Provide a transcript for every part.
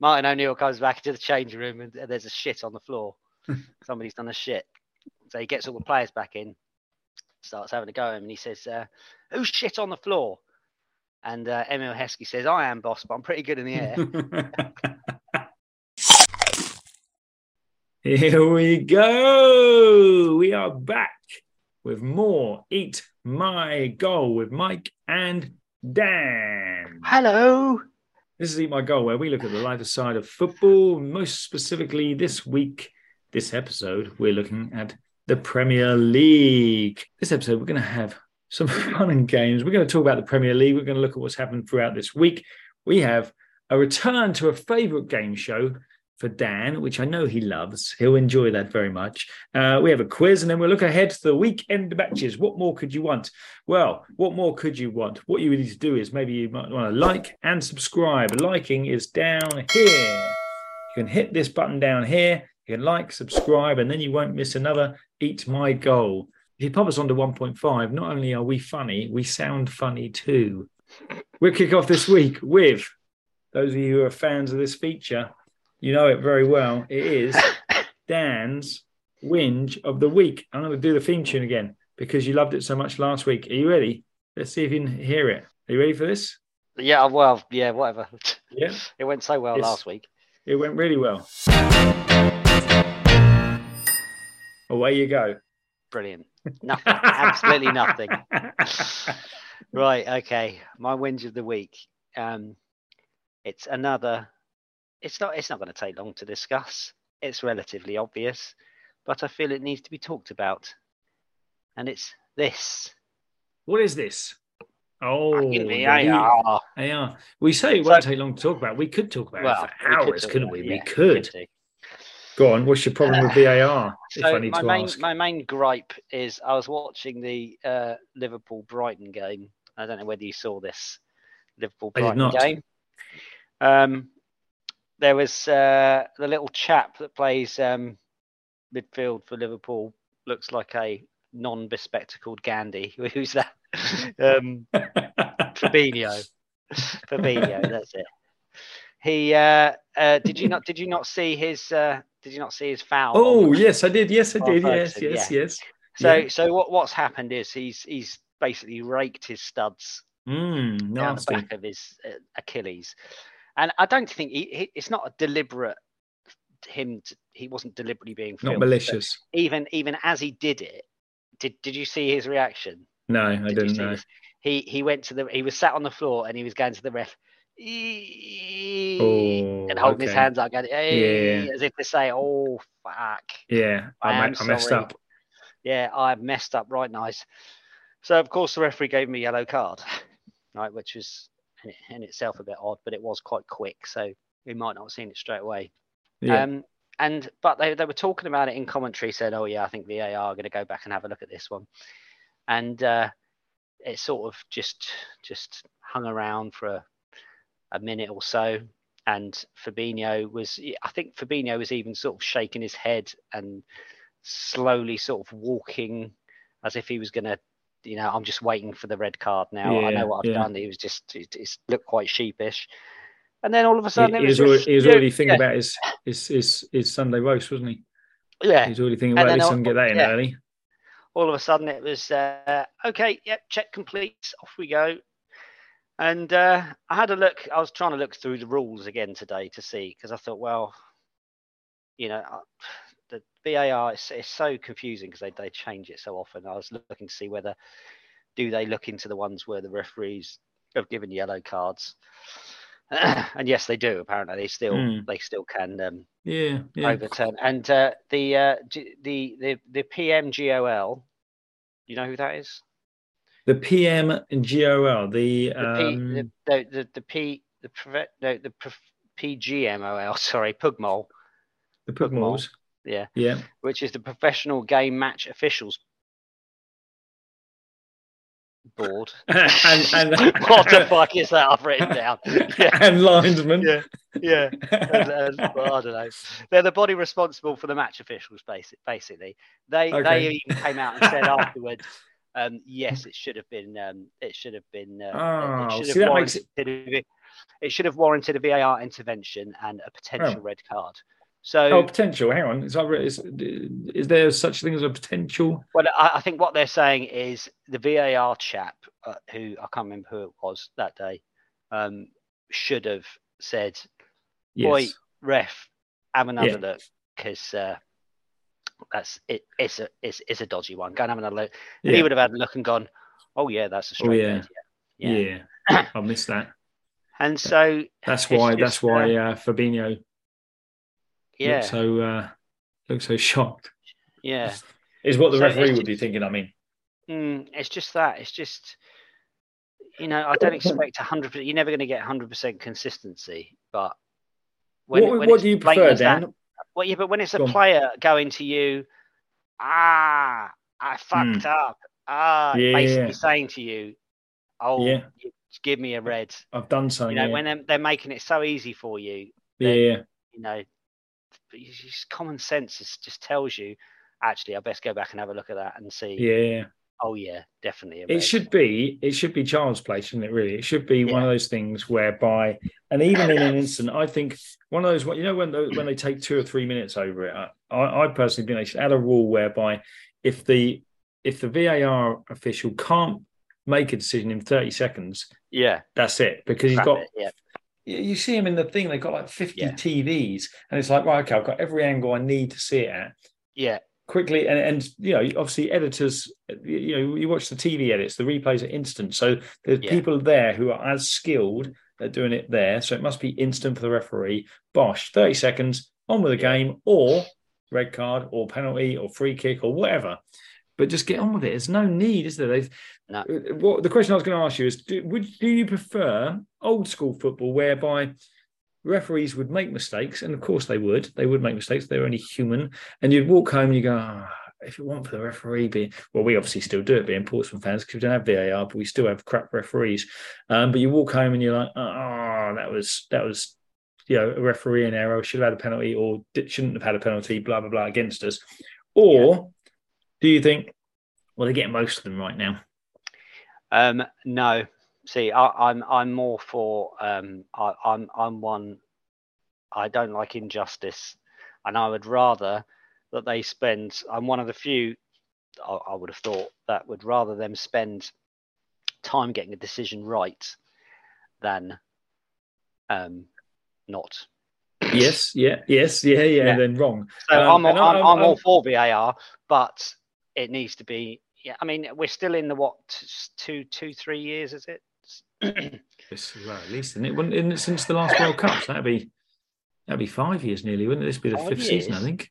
Martin O'Neill comes back into the changing room and there's a shit on the floor. Somebody's done a shit. So he gets all the players back in, starts having a go at him, and he says, uh, "Who's shit on the floor?" And uh, Emile Heskey says, "I am boss, but I'm pretty good in the air." Here we go. We are back with more Eat My Goal with Mike and Dan. Hello. This is Eat My Goal, where we look at the lighter side of football. Most specifically, this week, this episode, we're looking at the Premier League. This episode, we're going to have some fun and games. We're going to talk about the Premier League. We're going to look at what's happened throughout this week. We have a return to a favourite game show for Dan, which I know he loves. He'll enjoy that very much. Uh, we have a quiz, and then we'll look ahead to the weekend matches. What more could you want? Well, what more could you want? What you need to do is maybe you might want to like and subscribe. Liking is down here. You can hit this button down here. You can like, subscribe, and then you won't miss another Eat My Goal. If you pop us onto 1.5, not only are we funny, we sound funny too. We'll kick off this week with those of you who are fans of this feature you know it very well. It is Dan's whinge of the week. I'm going to do the theme tune again because you loved it so much last week. Are you ready? Let's see if you can hear it. Are you ready for this? Yeah, well, yeah, whatever. Yeah. It went so well Yes. last week. It went really well. Away you go. Brilliant. Nothing. Absolutely nothing. Right. Okay. My whinge of the week. Um, it's another. It's not. It's not going to take long to discuss. It's relatively obvious, but I feel it needs to be talked about. And it's this. What is this? Oh, the VAR. AR. We say it won't So- take long to talk about. We could talk about Well, it for hours, talk couldn't we? it, we yeah, could. Go on. What's your problem with VAR? if I need my to main ask. my main gripe is I was watching the uh, Liverpool Brighton game. I don't know whether you saw this Liverpool Brighton game. Um, there was uh, the little chap that plays um, midfield for Liverpool. Looks like a non-bespectacled Gandhi. Who's that? um, Fabinho. Fabinho, that's it. He uh, uh, did you not did you not see his uh, did you not see his foul? Oh the- yes, I did. Yes, I did. Yes, yes, yes. So Yeah. so what what's happened is he's he's basically raked his studs Mm, down the back of his uh, Achilles, and I don't think he, he it's not a deliberate him. To, he wasn't deliberately being Not filmed, but malicious. Even even as he did it, did did you see his reaction? No, I Did didn't know. He he went to the he was sat on the floor and he was going to the ref. Oh, and holding his hands up, going, hey, Yeah. as if to say, "Oh fuck, Yeah, I, I I messed up. yeah, I've messed up right nice. So of course the referee gave me a yellow card, right, which was in, in itself a bit odd, but it was quite quick, so we might not have seen it straight away. Yeah. Um, and but they, they were talking about it in commentary, said, "Oh yeah, I think VAR are going to go back and have a look at this one," and uh, it sort of just just hung around for a, a minute or so. And Fabinho was, I think Fabinho was even sort of shaking his head and slowly sort of walking as if he was going to, you know, I'm just waiting for the red card now. I know what I've yeah. done. He was just, it, it looked quite sheepish. And then all of a he, sudden, it he was was already, just- he was yeah, already thinking yeah, about his, his his his Sunday roast, wasn't he? yeah. He was already thinking, about well, at then least I I'll- can get that in yeah. early. all of a sudden it was uh, okay yep check complete off we go and uh, i had a look i was trying to look through the rules again today to see because i thought well you know the var is, so confusing because they, they change it so often i was looking to see whether do they look into the ones where the referees have given yellow cards and yes they do apparently they still Hmm. they still can um, Yeah, yeah. overturn. And uh, the, uh, the the the PMGOL, you know who that is? The PM and the, The P, um, the, the, the, the P, the no, the PGMOL. Sorry, PUGMOL. the Pugmall. Yeah, Yeah. which is the Professional Game Match Officials Board. and, and, what the fuck is that? I've written down. Yeah, and linesman. yeah, yeah. and, and, well, I don't know. They're the body responsible for the match officials, basic, basically. They Okay. they even came out and said afterwards, um, yes, it should have been um, it should have been uh, Oh, it should see, that makes warranted- it should have warranted a VAR intervention and a potential Oh. red card. So, Oh, potential. Hang on. Is, that, is, is there such thing as a potential? well, I, I think what they're saying is the VAR chap, uh, who I can't remember who it was that day, um, should have said, Yes. "Boy, ref, have another Yeah. look because uh, that's it. It's a it's, it's a dodgy one. Go and have another look." Yeah. He would have had a look and gone, "Oh yeah, that's a Oh, straight yeah. red." Yeah. yeah. yeah. I missed that. And so That's why. just, that's why uh, Fabinho yeah, looked so uh, looked so shocked. yeah. Is what the So referee would be thinking. I mean, Mm, it's just that. It's just, you know, I don't expect 100%. You're never going to get 100% consistency. But when, what, when what do you prefer, as that- well, yeah, but when it's a Go on. player going to you, ah, I fucked up. Ah, Hmm. Yeah, basically yeah. saying to you, oh, Yeah. give me a red. I've done so. You know, when they're, they're making it so easy for you, yeah, then- yeah. you know, just common sense is, just tells you, actually, I best go back and have a look at that and see. yeah, yeah. Oh yeah, definitely. A It should be. It should be child's play, shouldn't it? Really, it should be one of those things whereby, and even in an instant, I think one of those. You know, when the, when they take two or three minutes over it, I, I personally think they should add a rule whereby if the if the VAR official can't make a decision in thirty seconds, Yeah, that's it because he's got it, yeah. You see them in the thing, they've got like 50 Yeah. TVs, and it's like, right, okay, I've got every angle I need to see it at Yeah, quickly. And, and you know, obviously, editors, you you know, you watch the TV edits, the replays are instant. So there's Yeah. people there who are as skilled at doing it there. So it must be instant for the referee. Bosh, 30 seconds, on with the game, or red card, or penalty, or free kick, or whatever. But just get on with it. There's no need, is there? They've, No. What the question I was going to ask you is: do, would do you prefer old school football whereby referees would make mistakes, and of course they would. They would make mistakes. They're only human, and you'd walk home and you go, "Ah, if it weren't for the referee being well, we obviously still do it being Portsmouth fans because we don't have VAR, but we still have crap referees. Um, but you walk home and you're like, oh, that was that was you know a referee in error, should have had a penalty or shouldn't have had a penalty, blah blah blah against us. Or do you think, well, they're getting most of them right now? Um, no. See, I, I'm I'm more for um, I, I'm I'm one. I don't like injustice, and I would rather that they spend. I'm one of the few. I, I would have thought that would rather them spend time getting a decision right than um, not. Yes, yeah, yes, yeah, yeah, Yeah. then wrong. So Um, I'm, I'm, I'm, I'm- all for VAR, but it needs to be. Yeah, I mean, we're still in the what two, two, three years, is it? Well, at least isn't it? Wouldn't, isn't it since the last World Cup? So that'd be that'd be five years nearly, wouldn't it? This be the Five fifth season, I think.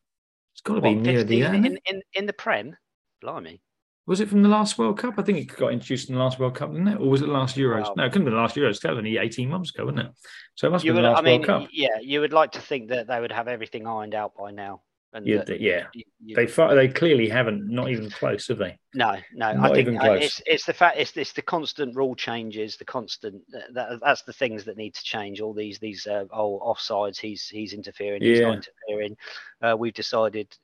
It's got to be What, near the end. in, in in the Prem. Blimey. Was it from the last World Cup? I think it got introduced in the last World Cup, didn't it? Or was it the last Euros? Well- no, it couldn't be the last Euros. That was only 18 months ago, wasn't it? So it must You have the last I mean, World Cup. yeah, you would like to think that they would have everything ironed out by now. And Yeah, they- yeah. you- you- They they clearly haven't, not even close, have they? no, no. not I think even uh, close. it's it's the fact it's it's the constant rule changes, the constant that, that's the things that need to change. All these these uh, oh offsides, he's he's interfering, he's not interfering. Uh, we've decided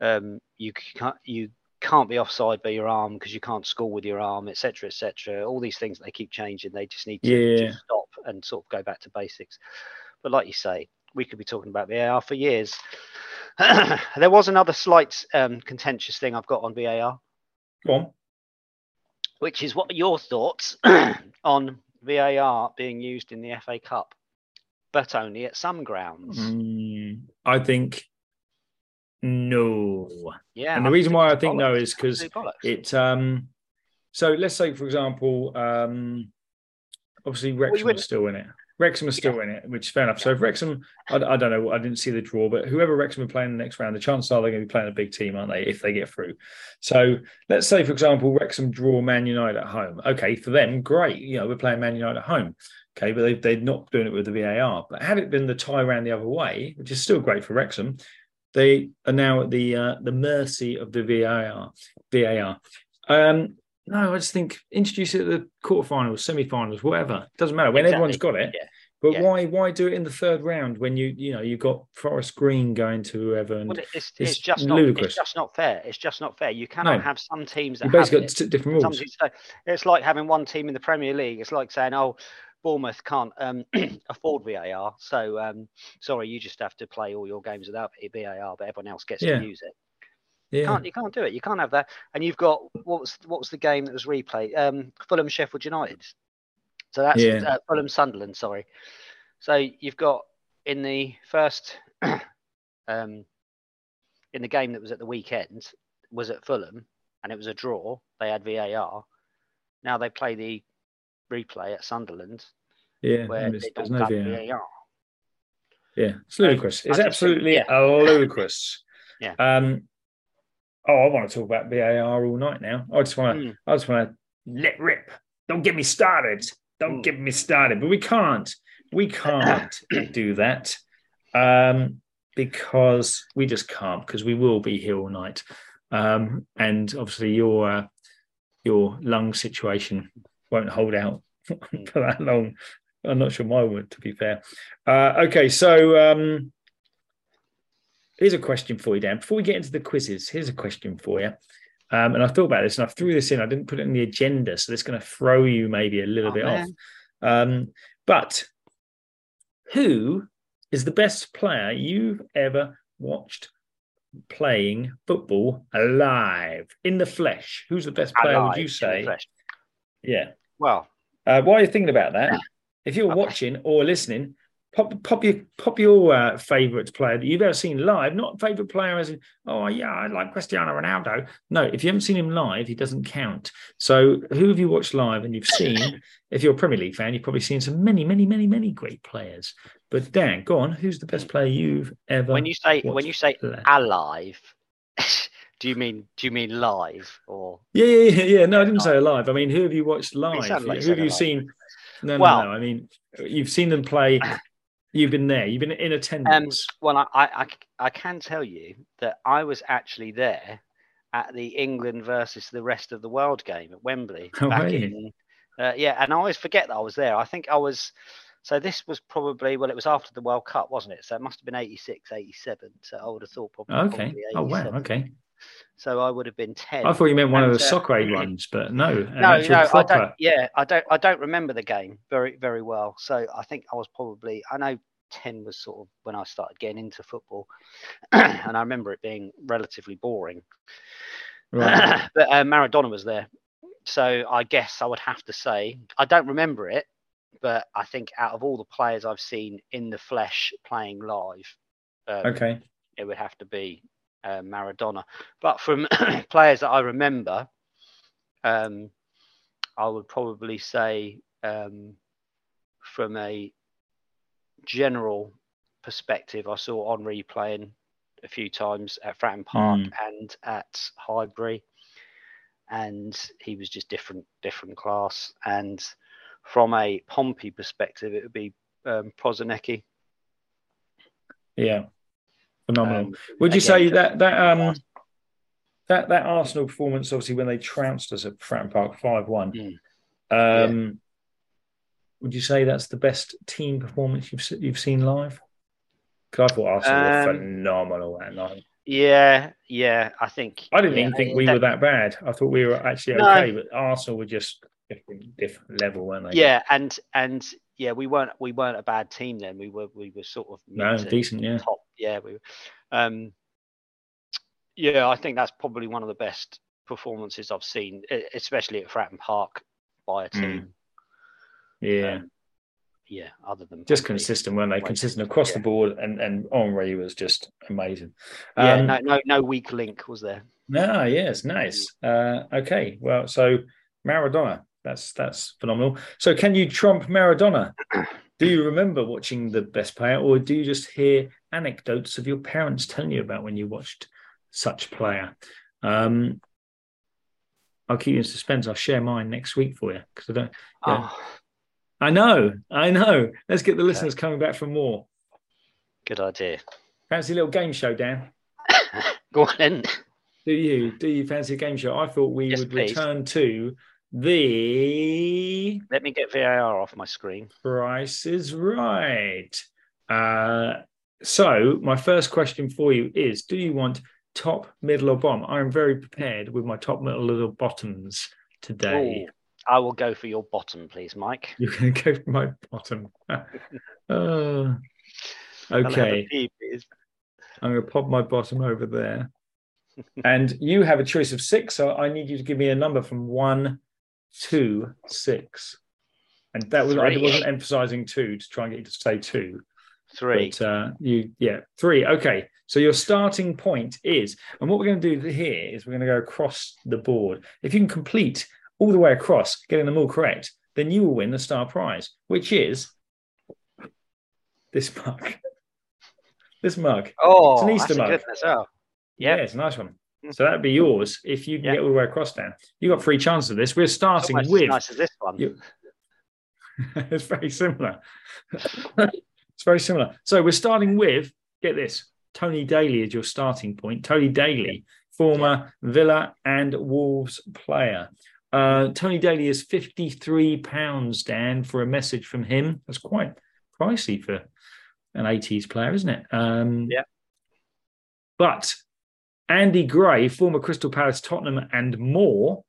um, you can't you can't be offside by your arm because you can't score with your arm, etc., etc. All these things they keep changing. They just need to Yeah. stop and sort of go back to basics. But like you say, we could be talking about VAR for years. there was another slight um, contentious thing I've got on VAR, Go on. which is what are your thoughts on VAR being used in the FA Cup, but only at some grounds? Mm, I think no. Yeah, and the reason why I think no is because it um so let's say for example um obviously Wrexham wouldn't- still in it Wrexham are still in it which is fair enough. So if Wrexham I, I don't know I didn't see the draw but whoever Wrexham are playing the next round the chances are they're going to be playing a big team aren't they if they get through? So let's say for example Wrexham draw Man United at home. Okay for them great you know we're playing Man United at home. Okay but they, they're not doing it with the VAR but had it been the tie round the other way which is still great for Wrexham they are now at the uh, the mercy of the VAR. VAR. Um, no, I just think introduce it at the quarterfinals, semi-finals, whatever. Doesn't matter when Exactly. everyone's got it. Yeah. But Yeah. why why do it in the third round when you you know you've got Forest Green going to whoever and Well, it's, it's it's just not ludicrous. it's just not fair. It's just not fair. You cannot No. have some teams that you have basically it, got t- different rules. It's like having one team in the Premier League. It's like saying, "Oh, Bournemouth can't um, afford VAR. So um, sorry, you just have to play all your games without VAR, but everyone else gets Yeah. to use it. Yeah. You can't you can't do it. You can't have that. And you've got what was what was the game that was replayed? Um, Fulham Sheffield United. So that's Yeah. uh, Fulham Sunderland. Sorry. So you've got in the first um, in the game that was at the weekend was at Fulham and it was a draw. They had VAR. Now they play the replay at Sunderland yeah. where there's no VAR. VAR. Yeah, it's ludicrous. It's absolutely yeah. ludicrous. Yeah. Um. Oh, I want to talk about VAR all night now. I just want to. Mm. I just want to let rip. Don't get me started. Don't Mm. get me started. But we can't. We can't do that. Um, because we just can't. Because we will be here all night. Um, and obviously your uh, your lung situation won't hold out for that long. I'm not sure my would, to be fair. Uh, okay, so um, here's a question for you, Dan. Before we get into the quizzes, here's a question for you. Um, and I thought about this and I threw this in. I didn't put it in the agenda, so it's going to throw you maybe a little Oh, bit man. off. Um, but who is the best player you've ever watched playing football alive in the flesh? Who's the best player? Alive would you say? Yeah. Well, Uh, while you're thinking about that, if you're Okay. watching or listening, pop pop your pop your uh, favourite player that you've ever seen live. Not favourite player as in, oh yeah, I like Cristiano Ronaldo. No, if you haven't seen him live, he doesn't count. So who have you watched live and you've seen? if you're a Premier League fan, you've probably seen some many, many, many, many great players. But Dan, go on. Who's the best player you've ever? when you say when you say play? alive, do you mean do you mean live or Yeah, yeah, yeah, yeah. No, I didn't say alive. I mean, who have you watched live? like who have you alive. seen? No, no, no. I mean, you've seen them play. You've been there. You've been in Um, attendance. well, I, I, I, can tell you that I was actually there at the England versus the rest of the world game at Wembley Oh, back in, uh, yeah, and I always forget that I was there. I think I was, so this was probably, well, it was after the World Cup, wasn't it? So it must have been 86, 87. So I would have thought probably, okay. probably Oh wow. Okay. So I would have been 10. I thought you meant one of the uh, soccer ones, but no. No, no, I don't. Yeah, I don't. I don't remember the game very, very well. So I think I was probably. I know ten was sort of when I started getting into football, and I remember it being relatively boring. Right. but uh, Maradona was there, so I guess I would have to say I don't remember it, but I think out of all the players I've seen in the flesh playing live, um, Okay. it would have to be uh, Maradona. But from players that I remember, um, I would probably say um, from a general perspective, I saw Henry playing a few times at Fratton Park Mm. and at Highbury, and he was just different, different class. And from a Pompey perspective, it would be um, Prosinecki. Yeah. Phenomenal. Um, Would you again, say that that um that that Arsenal performance, obviously when they trounced us at Fratton Park five one, Mm. um, would you say that's the best team performance you've you've seen live? Because I thought Arsenal were Um, phenomenal that night. Yeah, yeah, I think. I didn't yeah, even think we that- were that bad. I thought we were actually No. okay, but Arsenal were just different, different level, weren't they? Yeah, and and yeah, we weren't we weren't a bad team then. We were we were sort of no, decent. Yeah, top. Yeah, we. Um, yeah, I think that's probably one of the best performances I've seen, especially at Fratton Park by a Mm. team. yeah. Um, yeah, other than just consistent, weren't they? Consistent across the board, and and Henry was just amazing. Yeah, Um, no, no, no weak link was there. No, yes, nice. Uh, okay, well, so Maradona, that's that's phenomenal. So, can you trump Maradona? Do you remember watching the best player, or do you just hear anecdotes of your parents telling you about when you watched such player? Um, I'll keep you in suspense. I'll share mine next week for you because I don't. Yeah. Oh, I know, I know. Let's get the listeners coming back for more. good idea. Fancy a little game show, Dan? Go on then. Do you? Do you fancy a game show? I thought we Yes, would please. return to the Let me get VAR off my screen. Price is Right. Uh, so, my first question for you is Do you want top, middle, or bottom? I'm very prepared with my top, middle, or bottoms today. Ooh, I will go for your bottom, please, Mike. You're going to go for my bottom. uh, okay. I'm going to pop my bottom over there. and you have a choice of six, so I need you to give me a number from one to six. And that was three. I wasn't emphasizing two to try and get you to say two. Three. But uh, you yeah, three. Okay. So your starting point is, and what we're going to do here is we're going to go across the board. If you can complete all the way across, getting them all correct, then you will win the star prize, which is this mug. this mug. Oh, it's an Easter mug. Oh. Yeah, it's a nice one. So that'd be yours if you can yeah. get all the way across down. You got three chances of this. We're starting with. As nice as this one. You, it's very similar. it's very similar. So we're starting with get this. Tony Daley is your starting point. Tony Daley, former Villa and Wolves player. Uh, Tony Daley is fifty-three pounds, Dan, for a message from him. That's quite pricey for an 80s player, isn't it? Um, yeah. But Andy Gray, former Crystal Palace, Tottenham, and more,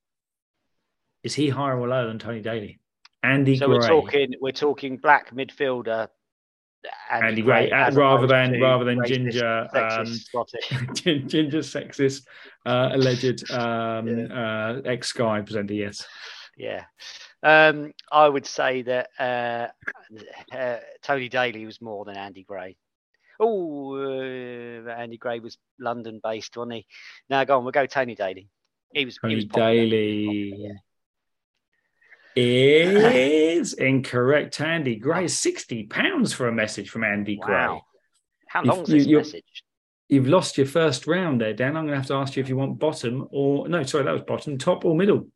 is he higher or lower than Tony Daley? Andy so Gray. we're talking we're talking black midfielder. Andy, Andy Gray, Gray rather than rather than ginger um, ginger sexist uh, alleged um, yeah. uh, ex Sky presenter. Yes. Yeah. Um, I would say that uh, uh, Tony Daley was more than Andy Gray. Oh, uh, Andy Gray was London based, wasn't he? Now go on, we'll go Tony Daley. He was Tony he was Daley. yeah. Is incorrect. Andy Gray, sixty pounds for a message from Andy wow. Gray. How long is this you, message? You've lost your first round there, Dan. I'm going to have to ask you if you want bottom or no, sorry, that was bottom, top or middle.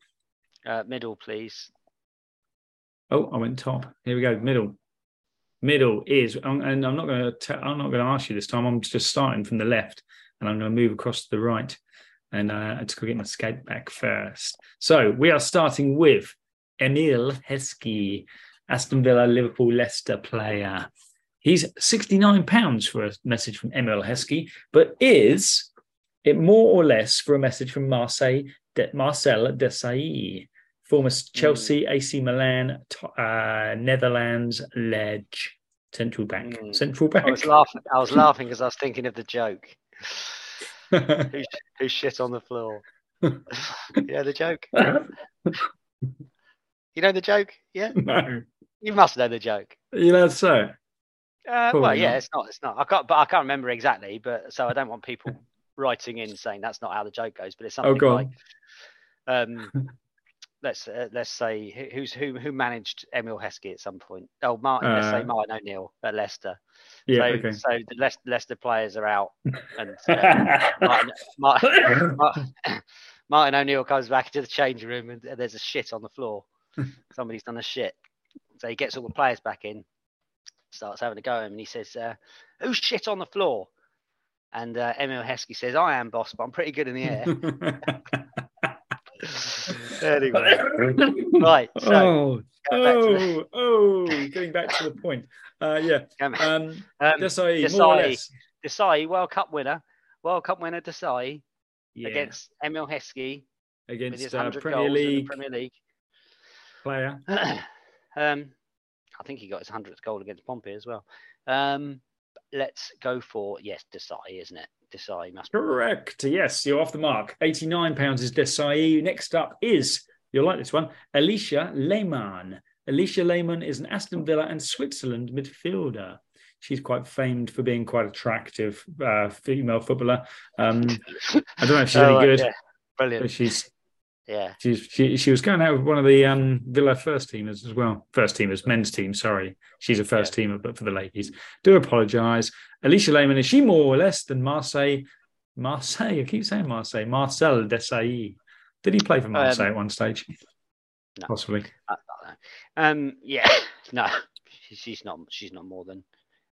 Uh, middle, please. Oh, I went top. Here we go. Middle. Middle is, and I'm not going to. I'm not going to ask you this time. I'm just starting from the left, and I'm going to move across to the right, and uh, I just got to get my skate back first. So we are starting with Emile Heskey, Aston Villa, Liverpool, Leicester player. He's 69 pounds for a message from Emile Heskey, but is it more or less for a message from Marseille, De, Marcel Desailly? former Chelsea, mm. AC Milan, uh, Netherlands ledge, central bank, mm. central bank. I was laughing. I was laughing because I was thinking of the joke. who, who shit on the floor? yeah, the joke. You know the joke? Yeah. No. You must know the joke. You know so. Uh, well, yeah, it's not. It's not. I can't, but I can't remember exactly. But so I don't want people writing in saying that's not how the joke goes. But it's oh, something oh, like, um, let's uh, let's say who's who who managed Emile Heskey at some point. Oh, Martin. Uh, let's say uh, Martin O'Neill at Leicester. Yeah, so, okay. so the Leicester, Leicester players are out, and uh, Martin, Martin, Martin, O'Neill comes back into the changing room, and there's a shit on the floor. Somebody's done a shit. So he gets all the players back in, starts having a go at him, and he says, uh, "Who's shit on the floor?" And uh, Emile Heskey says, "I am boss, but I'm pretty good in the air." anyway, right. So, oh, oh, oh, getting back to the point. Uh, yeah. Um, um, Desai, Desai, more or less. Desai, World Cup winner, World Cup winner Desai yeah. against Emile Heskey against uh, Premier League Premier League player. um, I think he got his hundredth goal against Pompey as well. Um, let's go for yes, Desai, isn't it? Desai must be. Correct. Yes, you're off the mark. £89 is Desai. Next up is, you'll like this one, Alisha Lehmann. Alisha Lehmann is an Aston Villa and Switzerland midfielder. She's quite famed for being quite attractive uh, female footballer. Um, I don't know if she's oh, any good. Yeah. Brilliant. she's yeah. She's, she she was going out with one of the um, Villa first teamers as well. First teamers, men's team. Sorry, she's a first yeah. teamer, but for the ladies, do apologise. Alisha Lehmann is she more or less than Marseille? Marseille. I keep saying Marseille. Marcel Desailly. Did he play for Marseille um, at one stage? No. Possibly. Um. Yeah. No. She's not. She's not more than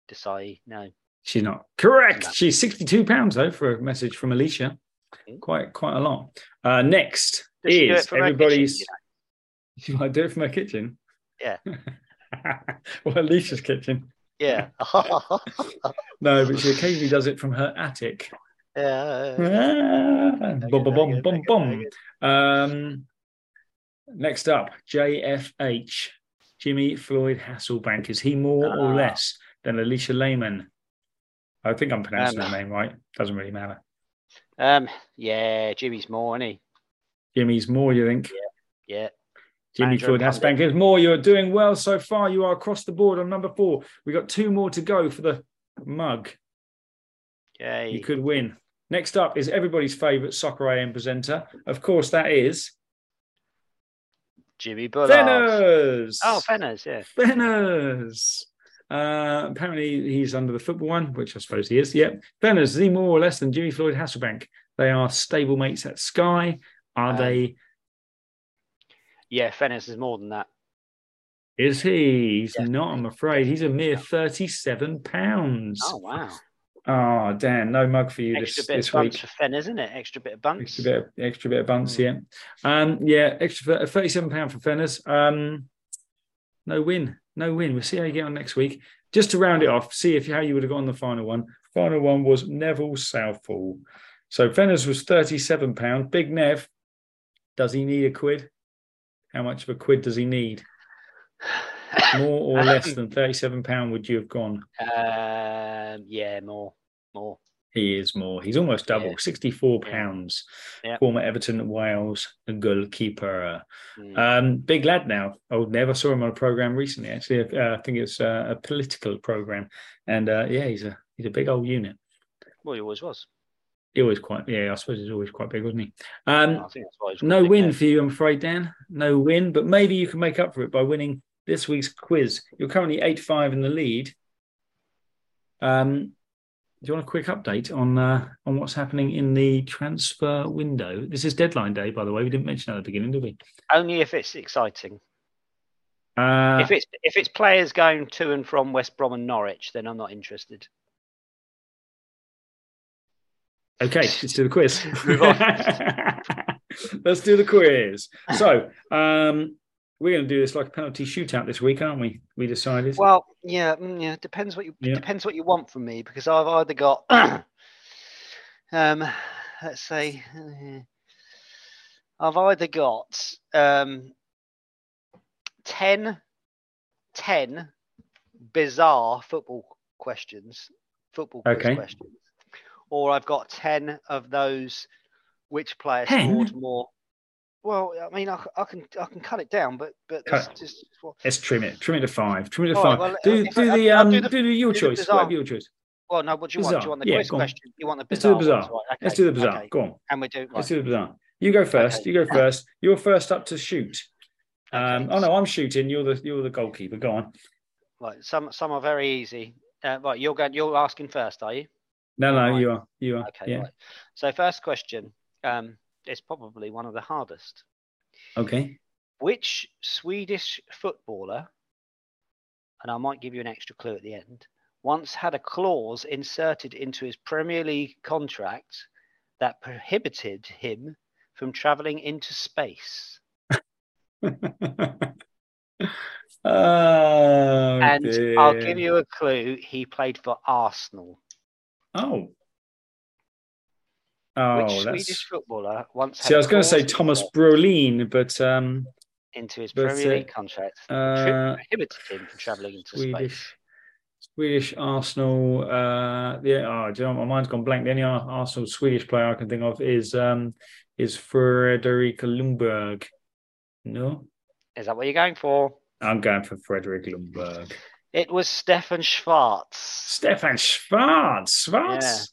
Desailly. No. She's not correct. No. She's sixty-two pounds though for a message from Alisha. Mm-hmm. Quite quite a lot. Uh, next is everybody's. Kitchen, you, know? might do it from her kitchen. Yeah. well, Alisha's kitchen. Yeah. no, but she occasionally does it from her attic. Yeah. Ah, boom, boom, boom, boom. Um, Next up, JFH, Jimmy Floyd Hasselbaink. Is he more or Ah. less than Alisha Lehmann? I think I'm pronouncing Um, her name right. Doesn't really matter. Um, yeah, Jimmy's more, isn't he? Jimmy's more, you think? Yeah. Jimmy Manager Floyd and Hasselbaink is more. You're doing well so far. You are across the board on number four. We've got two more to go for the mug. Yay. You could win. Next up is everybody's favourite soccer AM presenter. Of course, that is Jimmy Bullard. Fenners. Oh, Fenners, yeah. Fenners. Uh, apparently, he's under the football one, which I suppose he is. Yep. Fenners, is he more or less than Jimmy Floyd Hasselbaink? They are stable mates at Sky. Are Um, they? Yeah, Fenners is more than that. Is he? He's Definitely. not, I'm afraid. He's a mere £37. Oh, wow. Oh, Dan, no mug for you Extra this, bit this of week. for Fenners, isn't it? Extra bit of bunch. Extra bit, of, extra bit of bunts, Hmm. yeah. Um, yeah, extra thirty-seven pound for Fenners. Um, no win, no win. We'll see how you get on next week. Just to round it off, see if how you would have got on the final one. Final one was Neville Southall. So Fenners was thirty-seven pound. Big Nev, does he need a quid? How much of a quid does he need? More or less than thirty-seven pound would you have gone? Um, yeah, more, more. He is more. He's almost double, Yeah. sixty-four pounds. Yeah. Former Everton Wales goalkeeper. Mm. Um, big lad now. I Nev. I saw him on a program recently. Actually, uh, I think it's uh, a political program, and uh, yeah, he's a he's a big old unit. well, he always was. He always quite yeah. I suppose he's always quite big, wasn't he? Um, think that's why he's no win for you, I'm afraid, Dan. No win, but maybe you can make up for it by winning this week's quiz. You're currently eight five in the lead. Um, do you want a quick update on uh, on what's happening in the transfer window? This is deadline day, by the way. We didn't mention that at the beginning, did we? Only if it's exciting. Uh, if it's if it's players going to and from West Brom and Norwich, then I'm not interested. Okay, let's do the quiz. Move on. let's do the quiz. So, um, we're going to do this like a penalty shootout this week, aren't we? We decided. Well, yeah, mm, yeah. Depends what you Yeah. depends what you want from me because I've either got, um, let's say, uh, I've either got um, 10, 10 bizarre football questions, football Okay. questions, or I've got ten of those which player 10? scored more. Well, I mean, I, I can I can cut it down, but but Cut- just well, Let's trim it. Trim it to five. Trim it to right, five. well, do do I- the um do do, the- the, your do the choice. bizarre. Whatever your choice. well, no. What do you want? Do you want the Yeah, quiz question? You want the Let's do the bizarre? bizarre. right? Let's do the bizarre. okay. Go on. And we do. Let's do the bizarre. You go first. Okay. You go first. You're first up to shoot. Um, oh no, I'm shooting. You're the you're the goalkeeper. Go on. Right. Some some are very easy. Uh, right. You're going. You're asking first, are you? No, no, Right. you are. You are. Okay. yeah. Right. So first question. Um, it's probably one of the hardest. Okay. Which Swedish footballer, and I might give you an extra clue at the end, once had a clause inserted into his Premier League contract that prohibited him from travelling into space? oh, and I'll give you a clue. He played for Arsenal. Oh. Oh, Which that's. Swedish footballer once had See, I was going to say Thomas Brolin, but um, into his but, Premier uh, League contract that uh, prohibited him from travelling into space? Swedish, Swedish Arsenal. Uh, yeah, oh, do you know, my mind's gone blank. The only Ar- Arsenal Swedish player I can think of is um, is Frederick Ljungberg. No, Is that what you're going for? I'm going for Frederick Ljungberg. It was Stefan Schwarz. Stefan Schwarz. Schwarz.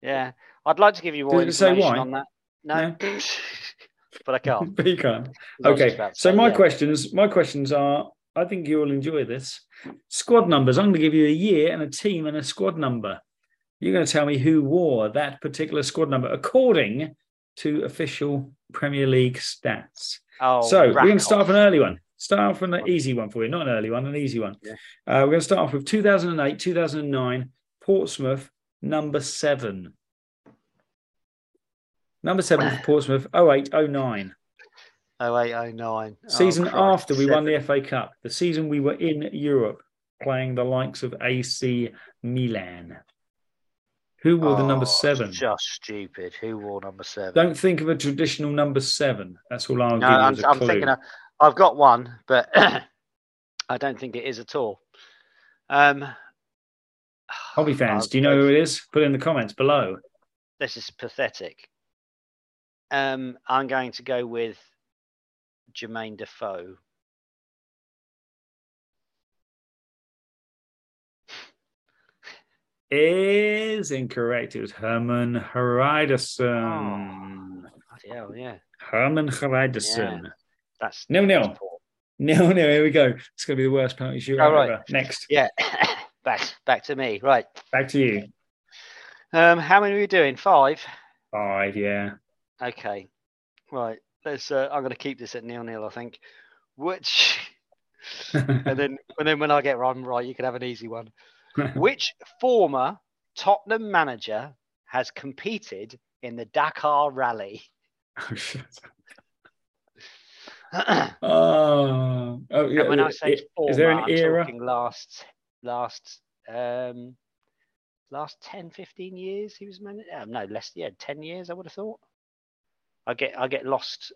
Yeah, I'd like to give you more Did say information why? on that. No, but I can't. but you can't. I was just Okay, so say, my yeah. questions, my questions are. I think you'll enjoy this. Squad numbers. I'm going to give you a year and a team and a squad number. You're going to tell me who wore that particular squad number according to official Premier League stats. Oh, so we're going to start off an early one. Start off with an easy one for you, not an early one, an easy one. Yeah. Uh, we're going to start off with 2008, 2009, Portsmouth, number seven. Number seven for Portsmouth, 08, 09. 0809. Oh, Season Christ, after we won the FA Cup, the season we were in Europe playing the likes of AC Milan. Who wore the number seven? Just stupid. Who wore number seven? Don't think of a traditional number seven. That's all I'll no, I'm, I'm thinking. Of, I've got one, but I don't think it is at all. Um, Hobby fans, do you know who it is? Put it in the comments below. this is pathetic. Um, I'm going to go with Jermaine Defoe. Is incorrect. It was Hermann Hreidarsson. Oh, hell, yeah. Hermann. That's Nil nil. that's poor. No, no, here we go. It's going to be the worst penalty shootout Oh, right. ever. Next, Yeah, back back to me. Right. back to you. Um, how many are we doing? Five. Five, yeah. Okay. Right. Let's. Uh, I'm going to keep this at nil nil. I think. Which, and then and then when I get one right, you can have an easy one. Which former Tottenham manager has competed in the Dakar Rally? oh, shit. and Oh, yeah. when I say i- former, is there an I'm era? talking last last um last 10, 15 years he was manager. Uh, no, less. Yeah, ten years. I would have thought. I get I get lost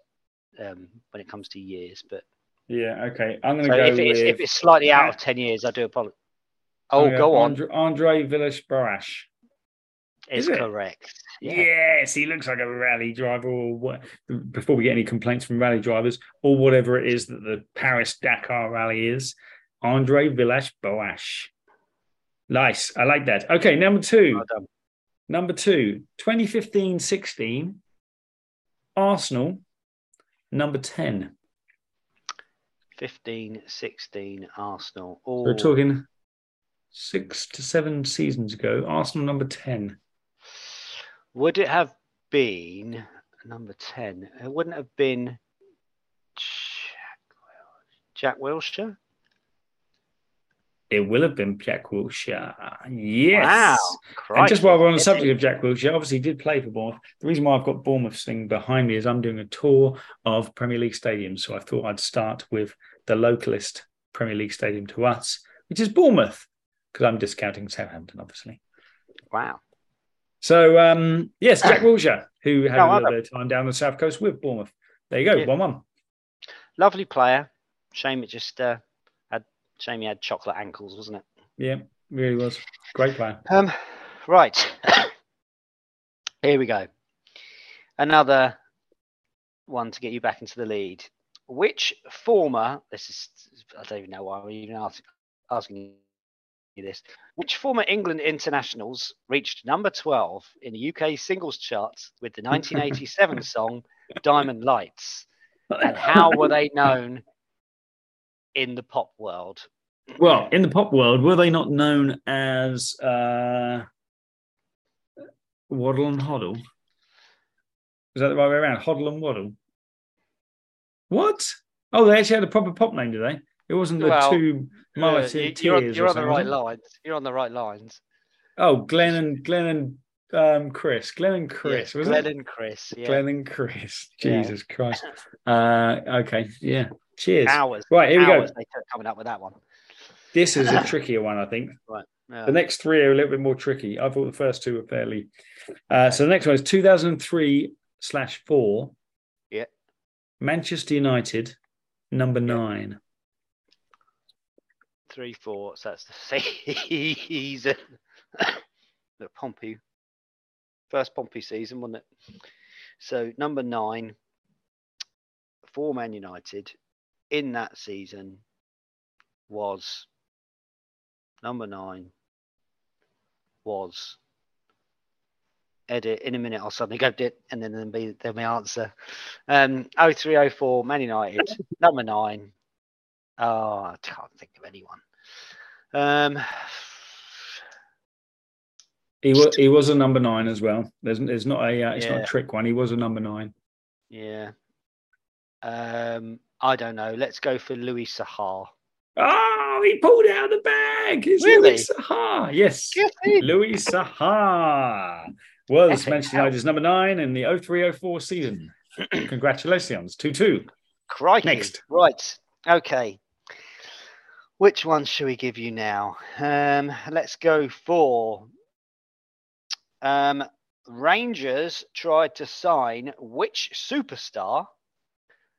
um, when it comes to years, but Yeah, okay. I'm going so to go if it's with. if it's slightly out of ten years, I do apologize. Oh, go on. Andre, Andre Villas-Boas. Is is correct. Yeah. Yes, he looks like a rally driver. Or what? Before we get any complaints from rally drivers, or whatever it is that the Paris Dakar Rally is, Andre Villas-Boas. Nice, I like that. Okay, number two. Well. Number two, 2015-16, Arsenal. Number ten. 15, 16, Arsenal. Oh, We're talking six to seven seasons ago. Arsenal number ten. would it have been number 10? It wouldn't have been Jack, Jack Wilshere? It will have been Jack Wilshere. Yes. Wow. And just while we're on the subject of Jack Wilshere, obviously he did play for Bournemouth. The reason why I've got Bournemouth thing behind me is I'm doing a tour of Premier League stadiums. So I thought I'd start with the localist Premier League stadium to us, which is Bournemouth, because I'm discounting Southampton, obviously. Wow. So um, yes, Jack Wilshere, who had No, a little bit of time down the south coast with Bournemouth. There you go, Yeah. one one. Lovely player. Shame it just uh, shame he had chocolate ankles, wasn't it? Yeah, really was great player. Um, right. Here we go. Another one to get you back into the lead. Which former, this is, I don't even know why I'm even ask, asking you this. Which former England internationals reached number 12 in the UK singles charts with the 1987 song Diamond Lights? And how were they known in the pop world? Well, in the pop world, were they not known as uh, Waddle and Hoddle? Is that the right way around? Hoddle and Waddle? What? Oh, they actually had a proper pop name, did they? It wasn't the Well, two Uh, mulleted you- you're on, you're on the right lines. You're on the right lines. Oh, Glenn and Glenn and um, Chris. Glenn and Chris. Yes, was Glenn it? and Chris. Yeah. Glenn and Chris. Yeah. Jesus Christ. Uh, okay. Yeah. Cheers. Hours. Right, here we go. they took coming up with that one. This is a trickier one, I think. Yeah. The next three are a little bit more tricky. I thought the first two were fairly. Uh, so the next one is 2003 slash four. Yeah. Manchester United, number nine. Three, four. So that's the season. the Pompey. First Pompey season, wasn't it? So number nine for Man United in that season was number nine was edit in a minute I'll suddenly go it and then then be then my answer. Um 0304 Man United, number nine. Oh, I can't think of anyone. Um He was he was a number nine as well. There's there's not a uh, it's not a trick one. He was a number nine. yeah. Um I don't know. Let's go for Louis Saha. Oh, he pulled out of the bag. It's Really? Louis Saha. Yes, Louis Saha was Epic Manchester. United's number nine in the 0304 season. Congratulations, two two. Crikey. Next. Right. Okay. Which one should we give you now? Um, let's go for Um, Rangers tried to sign which superstar?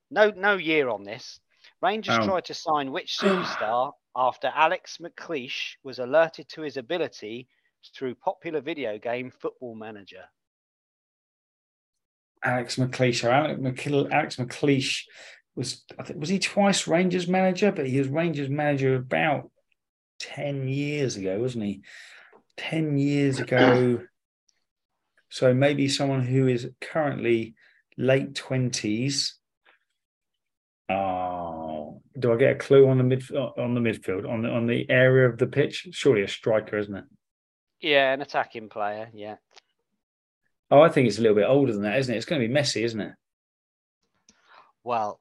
No, no year on this. Rangers Oh. tried to sign which superstar after Alex McLeish was alerted to his ability through popular video game Football Manager. Alex McLeish. Alex, McL- Alex McLeish was I think was he twice Rangers manager, but he was Rangers manager about ten years ago, wasn't he? Ten years ago. So maybe someone who is currently late twenties. Oh, do I get a clue on the mid uh, on the midfield on the on the area of the pitch? Surely a striker, isn't it? Yeah, an attacking player. Yeah. Oh, I think it's a little bit older than that, isn't it? It's going to be Messi, isn't it? Well,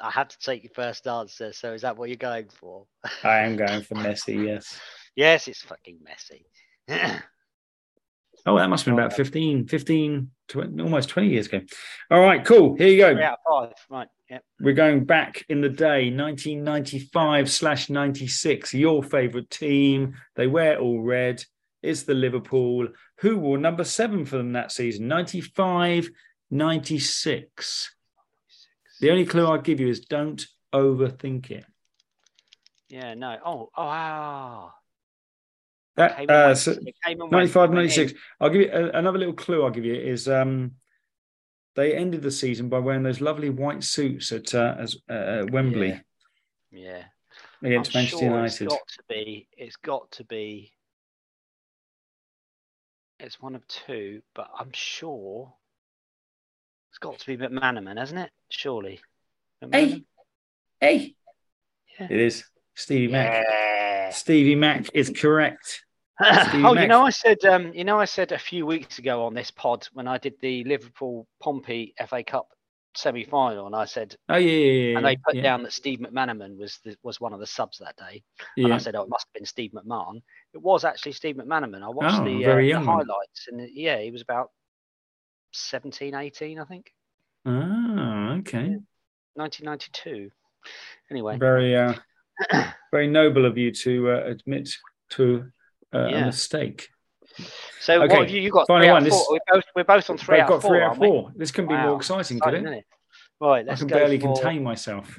I had to take your first answer. So is that what you're going for? I am going for Messi. Yes. yes, it's fucking Messi. Oh, that must have been about 15, 15, 20, almost 20 years ago. All right, cool. Here you go. five. Right. Yep. We're going back in the day, 1995 slash 96. Your favorite team. They wear all red. It's the Liverpool. Who wore number seven for them that season? 95, 96. The only clue I'll give you is don't overthink it. Yeah. No. Oh. Oh. Wow. That, Came uh, so, came 95, 96. I'll give you a, another little clue. I'll give you is um, they ended the season by wearing those lovely white suits at uh, as, uh, Wembley Yeah. against I'm Manchester sure United. It's got to be. It's got to be. It's one of two, but I'm sure it's got to be McManaman, hasn't it? Surely. Hey, hey, Yeah. it is Stevie Mac. Stevie Mac is correct. Oh, Mac. you know, I said, um, you know, I said a few weeks ago on this pod when I did the Liverpool Pompey FA Cup semi-final, and I said, Oh yeah, yeah, yeah. and they put yeah, down that Steve McManaman was the, was one of the subs that day, and. I said, oh, it must have been Steve McMahon. It was actually Steve McManaman. I watched Oh, the, uh, the highlights, and yeah, he was about 17, 18, I think, Ah, okay. 1992. Anyway, Very, uh, very noble of you to uh, admit to uh, a mistake. so okay, what have you? You got final one, this-. We're both we're both on three I've out got four. three out of four. This can be more Wow, exciting, could it? Right, I can barely for, contain myself.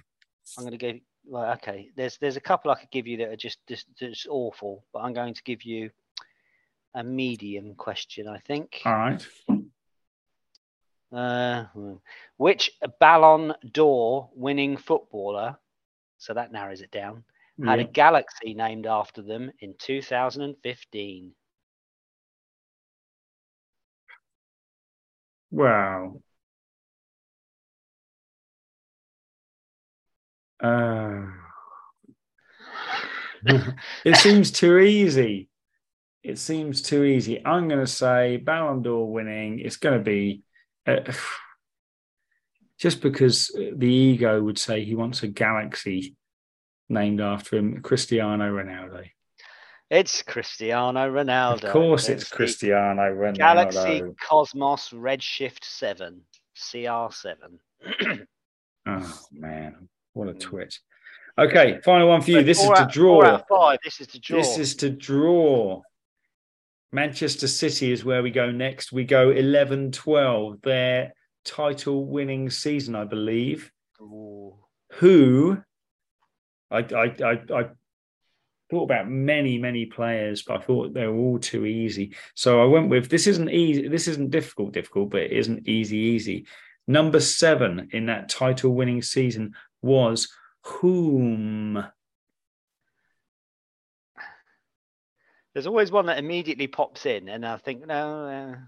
I'm going to give. Well, okay. There's there's a couple I could give you that are just just, just awful, but I'm going to give you a medium question. I think. All right. Uh, hmm. which Ballon d'Or winning footballer? So that narrows it down. Had a galaxy named after them in 2015. Wow. Uh, it seems too easy. It seems too easy. I'm going to say Ballon d'Or winning. It's going to be uh, just because the ego would say he wants a galaxy named after him, Cristiano Ronaldo. It's Cristiano Ronaldo. Of course, it's the Cristiano Ronaldo. Galaxy Cosmos Redshift 7, CR7. Oh man, what a Mm. twit. Okay, final one for you. This is to out- Four out draw. five. This is to draw. This is to draw. Manchester City is where we go next. We go 11 12, their title winning season, I believe. Ooh. Who I, I, I, I thought about many, many players, but I thought they were all too easy. So I went with this isn't easy, this isn't difficult, difficult, but it isn't easy, easy. Number seven in that title winning season was whom? There's always one that immediately pops in, and I think, no. Uh,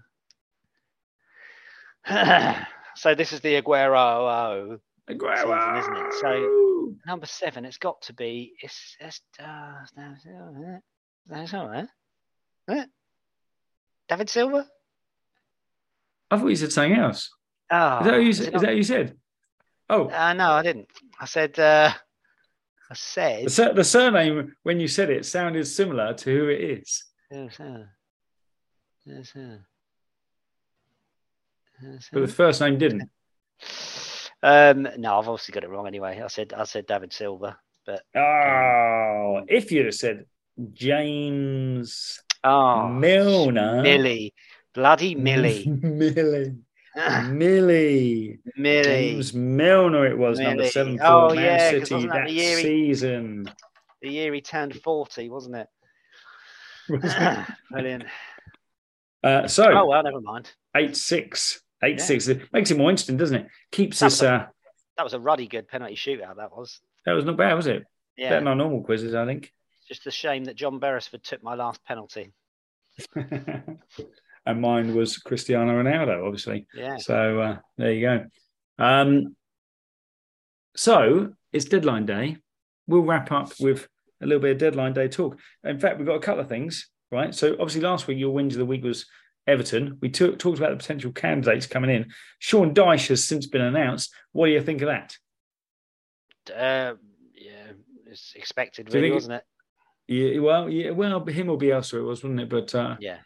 Uh... so this is the Aguero. Aguero. isn't it? So- Number seven, it's got to be. It's. it's uh, that's all right. Huh? David Silva? I thought you said something else. Oh, Is that you is Is that you said? Oh, Uh, no, I didn't. I said. Uh, I said. the, the surname when you said it sounded similar to who it is. Yes, sir. Yes, sir. But the first name didn't. Um, no, I've obviously got it wrong anyway. I said I said David Silva, but Oh, if you'd have said James oh, Milner, Millie, Bloody Millie. Millie. Millie. Millie. James Milner, it was number seven for Oh, Man yeah, City that that the year he- season. The year he turned 40, wasn't it? Brilliant. Uh, so, Oh, well, never mind. eight six, eight six. It makes it more interesting, doesn't it? Keeps That was a- Uh, That was a ruddy good penalty shootout, that was. that was not bad, was it? Yeah. Better than our normal quizzes, I think. Just a shame that John Beresford took my last penalty. and mine was Cristiano Ronaldo, obviously. Yeah. So uh, there you go. Um, so it's deadline day. We'll wrap up with a little bit of deadline day talk. In fact, we've got a couple of things, right? So obviously, last week your wins of the week was Everton. We took, talked about the potential candidates coming in. Sean Dyche has since been announced. What do you think of that? Uh, yeah, it's expected, really, wasn't it? Yeah, well, yeah, well, him or Bielsa it was, wasn't it? But uh, Yeah.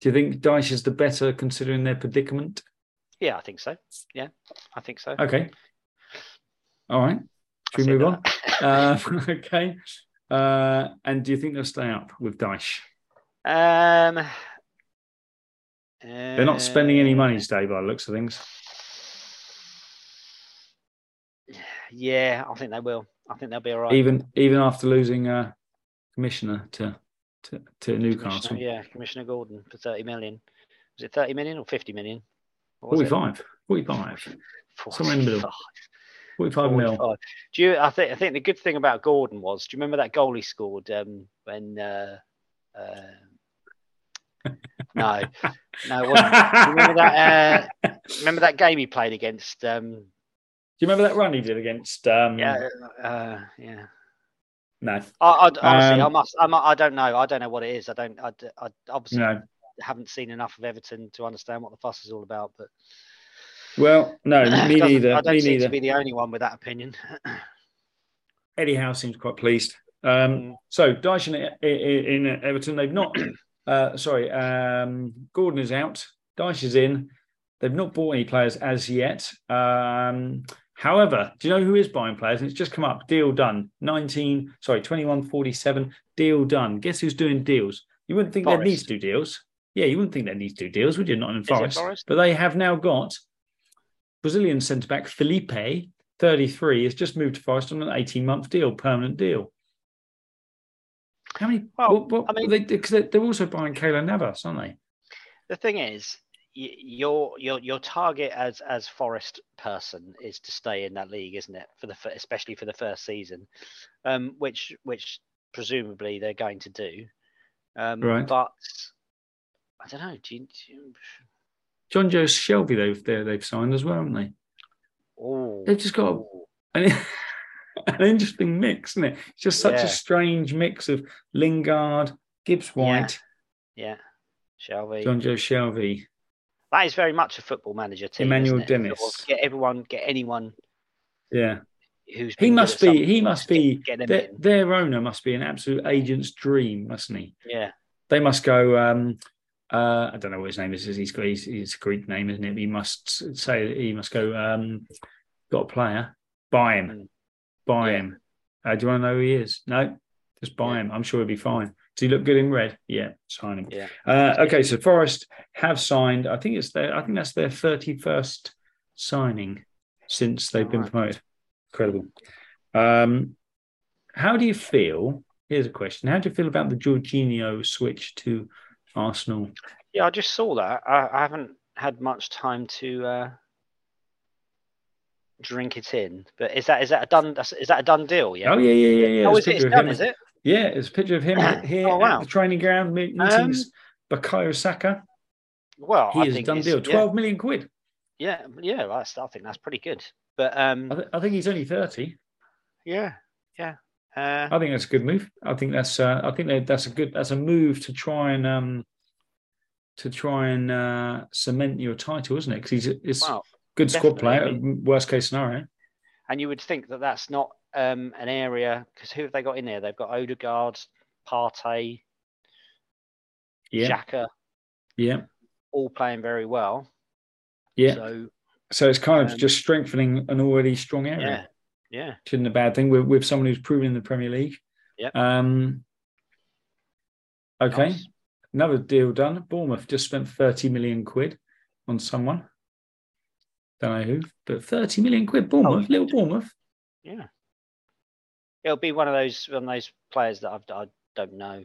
do you think Dyche is the better considering their predicament? Yeah, I think so. Yeah, I think so. Okay. All right. Should we move on? Uh, okay. Uh, and do you think they'll stay up with Dyche? Um, They're not spending any money today by the looks of things. Yeah, I think they will. I think they'll be all right. Even even after losing uh, commissioner to to, to Newcastle. Commissioner, yeah, Commissioner Gordon for 30 million. Was it 30 million or 50 million? What was it? 45. 45. Somewhere in the middle. 45. 45 mil. Do you? I think. I think the good thing about Gordon was. Do you remember that goal he scored um, when? Uh, uh, no, no, it wasn't. Remember that? Uh, remember that game he played against? Um, Do you remember that run he did against? Um, yeah, uh, yeah. No, I, I, honestly, I Um, must. I'm, I don't know. I don't know what it is. I don't. I, I obviously no. haven't seen enough of Everton to understand what the fuss is all about. But Well, no, me neither. I don't Me seem neither. to be the only one with that opinion. Eddie Howe seems quite pleased. Um, Mm. so Dyson in, in, in Everton, they've not. Uh, sorry, um, Gordon is out. Dyche is in. They've not bought any players as yet. Um, however, do you know who is buying players? And it's just come up. Deal done. Nineteen. Sorry, twenty-one forty-seven. Deal done. Guess who's doing deals? You wouldn't think they need to do deals. Yeah, you wouldn't think they need to do deals, would you? Not in Forest. Forest? But they have now got Brazilian centre back Felipe, 33, has just moved to Forest on an 18 month deal, permanent deal. How many? Well, what, what, I mean- they, because they, they're also buying Keylor Navas, aren't they? The thing is, y- your your your target as as Forest person is to stay in that league, isn't it? For the especially for the first season, um, which which presumably they're going to do. Um, Right. But I don't know. Do you, do you, Jonjo Shelvey, they've they, they've signed as well, haven't they? oh, They've just got a- an, interesting mix, isn't it? It's just such Yeah. a strange mix of Lingard, Gibbs White, yeah, shall we? John Joe Shelby. That is very much a football manager team. Emmanuel? Dennis. Sort of Get everyone, get anyone Yeah. who's. He must be. He must be. Get Their, their owner must be an absolute agent's dream, mustn't he? Yeah, They must go. Um, uh, I don't know what his name is. He's got his, his Greek name, isn't it? He must say he must go. Um, got a player, buy him, Mm. Buy Yeah. him. Uh, do you want to know who he is? No, just buy Yeah. him. I'm sure he'll be fine. Does he look good in red? Yeah, sign him. yeah. Uh, okay, so Forest have signed. I think it's their. I think that's their thirty-first signing since they've been Right. promoted. Incredible. Um, how do you feel? Here's a question: How do you feel about the Jorginho switch to Arsenal? Yeah, I just saw that. I, I haven't had much time to uh, drink it in, but is that is that a done? Is that a done deal? Yeah. Oh yeah, yeah, yeah, yeah. Oh, is it? It's done, him. is it? Yeah, there's a picture of him here Oh, wow. at the training ground meet- meetings. Bukayo Saka. Well, He I is done it's- deal. yeah, Twelve million quid. Yeah, yeah. That's, I think that's pretty good. But um, I, th- I think he's only thirty. yeah, yeah. Uh, I think that's a good move. I think that's uh, I think that that's a good that's a move to try and um to try and uh, cement your title, isn't it? Because he's it's well, good squad player. Worst case scenario. and you would think that that's not um, an area because who have they got in there? They've got Odegaard, Partey, Yeah, Xhaka, yeah, all playing very well. yeah. So, So it's kind of um, just strengthening an already strong area. yeah, yeah. Which isn't a bad thing with, with someone who's proven in the Premier League. Yeah. Um. Okay. Nice. another deal done. Bournemouth just spent 30 million quid on someone. Don't know who, but 30 million quid. Bournemouth, Oh. little Bournemouth. Yeah. It'll be one of those one of those players that I've, I don't know.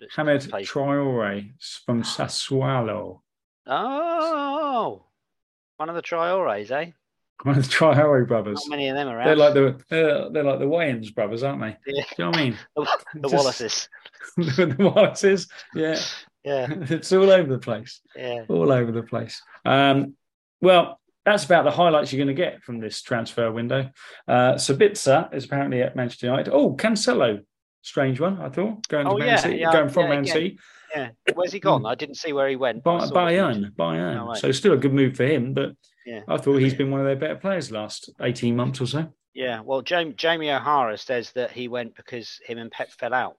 that's Hamed Traore from Sassuolo. Oh, one of the Traores, eh? One of the Traore brothers. Not many of them around. They're like the they're, they're like the Wayans brothers, aren't they? Yeah. Do you know what I mean? the Just- Wallaces. the Wallaces. Yeah, Yeah, it's all over the place. yeah. all over the place. Um, well, that's about the highlights you're going to get from this transfer window. Uh, Sabitzer is apparently at Manchester United. Oh, Cancelo, strange one, I thought, going to Oh, Man yeah, City, yeah, going from yeah, Man. City, Yeah. Where's he gone? I didn't see where he went. By, Bayern, Bayern. Oh, right. So still a good move for him, but Yeah. I thought he's been one of their better players the last 18 months or so. Yeah. Well, Jamie, Jamie O'Hara says that he went because him and Pep fell out.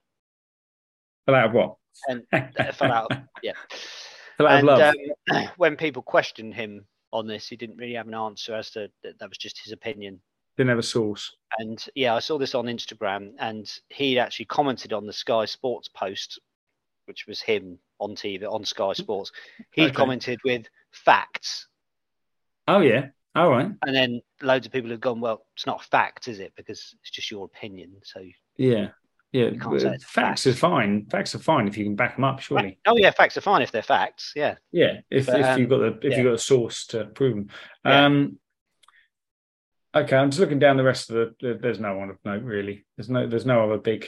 Fell out of what? And uh, fell out. Yeah. Fell out of and love. um, when people questioned him on this, he didn't really have an answer as to that, that was just his opinion. Didn't have a source. And yeah, I saw this on Instagram, and he actually commented on the Sky Sports post, which was him on TV on Sky Sports. He Okay. commented with facts, Oh, yeah. All right. and then loads of people have gone, "Well, it's not a fact, is it? Because it's just your opinion." So, Yeah. Yeah. You can't say it's Facts is fine. Facts are fine if you can back them up, surely. oh yeah, facts are fine if they're facts. Yeah, Yeah, if But, if you've um, got the if yeah. you've got a source to prove them. Yeah. Um, okay, I'm just looking down the rest of the, the. There's no one of note really. There's no there's no other big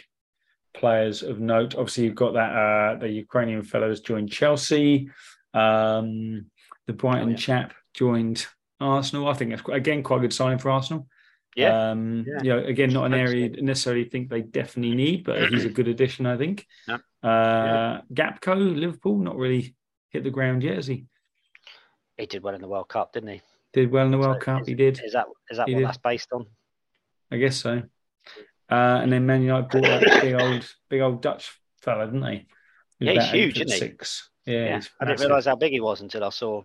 players of note. Obviously, you've got that uh, the Ukrainian fellows joined Chelsea. Um, the Brighton Oh, yeah. chap joined Arsenal. I think that's again quite a good sign for Arsenal. Yeah, Um, Yeah. You know, again, not an area you necessarily think they definitely need, but he's a good addition, I think. Yeah. Uh, Gakpo, Liverpool, not really hit the ground yet, has he? he did well in the World Cup, didn't he? Did well in the World So Cup. is- He did, Is that is that He what did. that's based on? I guess so. Uh, and then Man United bought that big old, big old Dutch fella, didn't they? He Yeah, he's huge, isn't he? Six. Yeah, Yeah, I didn't realise how big he was until I saw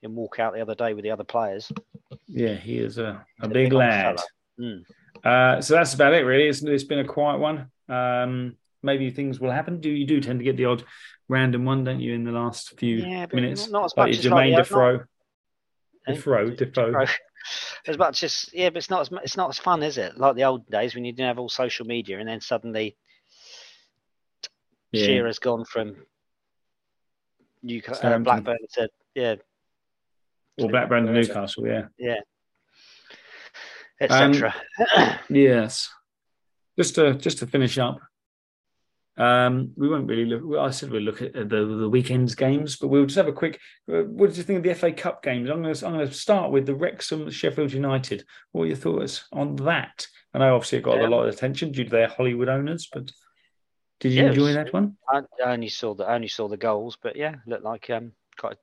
him walk out the other day with the other players. Yeah, he is a, a big big lad. Mm. Uh, so that's about it, really. It's, it's been a quiet one. Um, maybe things will happen. Do you do tend to get the odd random one, don't you, in the last few Yeah, minutes? not as like much your as Jermaine like the other- Defoe. Eh? Defoe, Defoe. Defoe. As much as yeah, but it's not as it's not as fun, is it? Like the old days when you didn't have all social media, and then suddenly Yeah. Shearer's gone from Newcastle, uh. Blackburn to yeah, Or Blackburn to Newcastle, yeah. yeah, Um, etc. Yes. Just to just to finish up, um, we won't really look. I said we'll look at the the weekend's games, but we'll just have a quick. uh, What did you think of the FA Cup games? I'm going to I'm going to start with the Wrexham Sheffield United. What are your thoughts on that? I know obviously it got a Um, lot of attention due to their Hollywood owners, but did you Yeah, enjoy was- that one? I I only saw the I only saw the goals, but yeah, looked like um quite a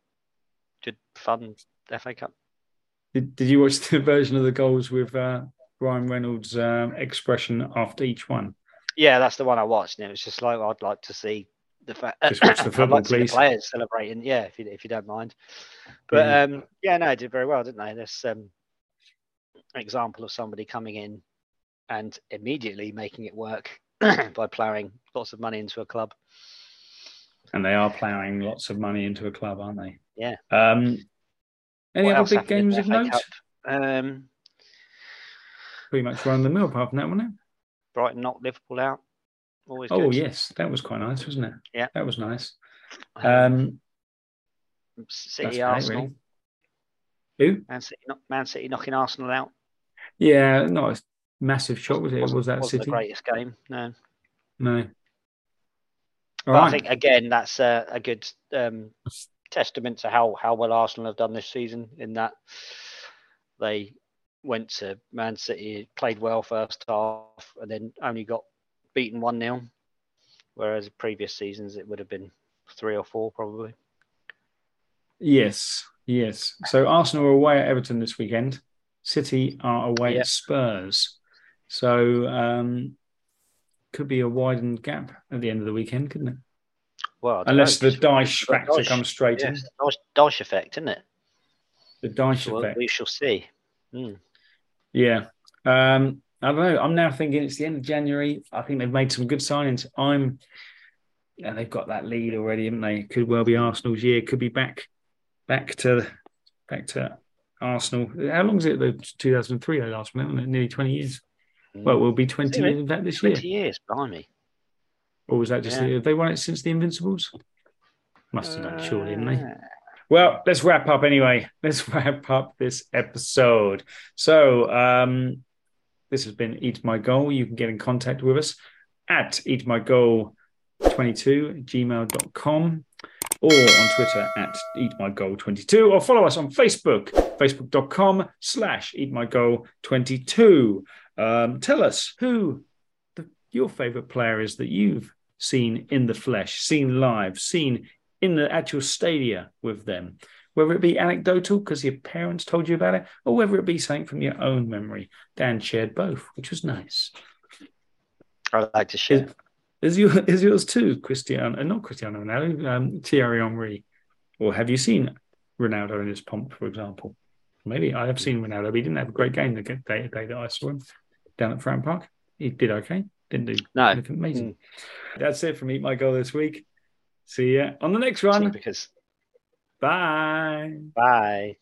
good fun FA Cup. Did, did you watch the version of the goals with uh, Ryan Reynolds' um, expression after each one? Yeah, that's the one I watched, and it was just like I'd like to see the fa- Just watch the football, like please. the players celebrating. Yeah, if you if you don't mind. But Yeah. um, yeah, no, did very well, didn't they? This um, example of somebody coming in and immediately making it work by ploughing lots of money into a club. And they are ploughing lots of money into a club, aren't they? Yeah. Um, any other big games of note? Um, Pretty much run the mill apart from that, wasn't it? Brighton knocked Liverpool out. Always Oh good. yes, that was quite nice, wasn't it? Yeah. that was nice. Um, City, great, Arsenal. really. Who? Man City, Man City knocking Arsenal out. Yeah, not a massive shock, was it? Was that wasn't City? the greatest game? No. No. All But right. I think again that's a, a good um, testament to how how well Arsenal have done this season. In that they went to Man City, played well first half, and then only got beaten one 0 Whereas previous seasons it would have been three or four probably. Yes, yes. So Arsenal are away at Everton this weekend. City are away Yeah. at Spurs. So um, could be a widened gap at the end of the weekend, couldn't it? Well, Unless know, the but factor Dyche- comes straight in. yes, Dyche, Dyche effect, isn't it? The Dyche Well, effect. we shall see. Mm. Yeah. Um, I don't know. I'm now thinking it's the end of January. I think they've made some good signings. I'm and they've got that lead already, haven't they? Could well be Arsenal's year. Could be back, back to, back to Arsenal. How long is it? The 2003 they last won, Nearly 20 years. Well, it will be 20 years in fact this 20 year. years, blimey. Or was that just Yeah. have they won it since the Invincibles? Must have done, surely, haven't they? Uh, Well, let's wrap up anyway. Let's wrap up this episode. So, um, this has been Eat My Goal. You can get in contact with us at eatmygoal22 gmail.com or on Twitter at eatmygoal22 or follow us on Facebook, facebook.com slash eatmygoal22. Um, tell us who the, your favorite player is that you've seen in the flesh, seen live, seen in the actual stadia with them, whether it be anecdotal because your parents told you about it, or whether it be something from your own memory. Dan shared both, which was nice. I'd like to share. Is, is, your, is yours too, Cristiano? Uh, not Cristiano Ronaldo, um, Thierry Henry. Or have you seen Ronaldo in his pomp, for example? Maybe I have seen Ronaldo, but he didn't have a great game the day, day that I saw him down at Fratton Park. He did okay. Didn't do No. anything amazing. That's it from Eat My Goal this week. See you on the next one. Because Bye. bye.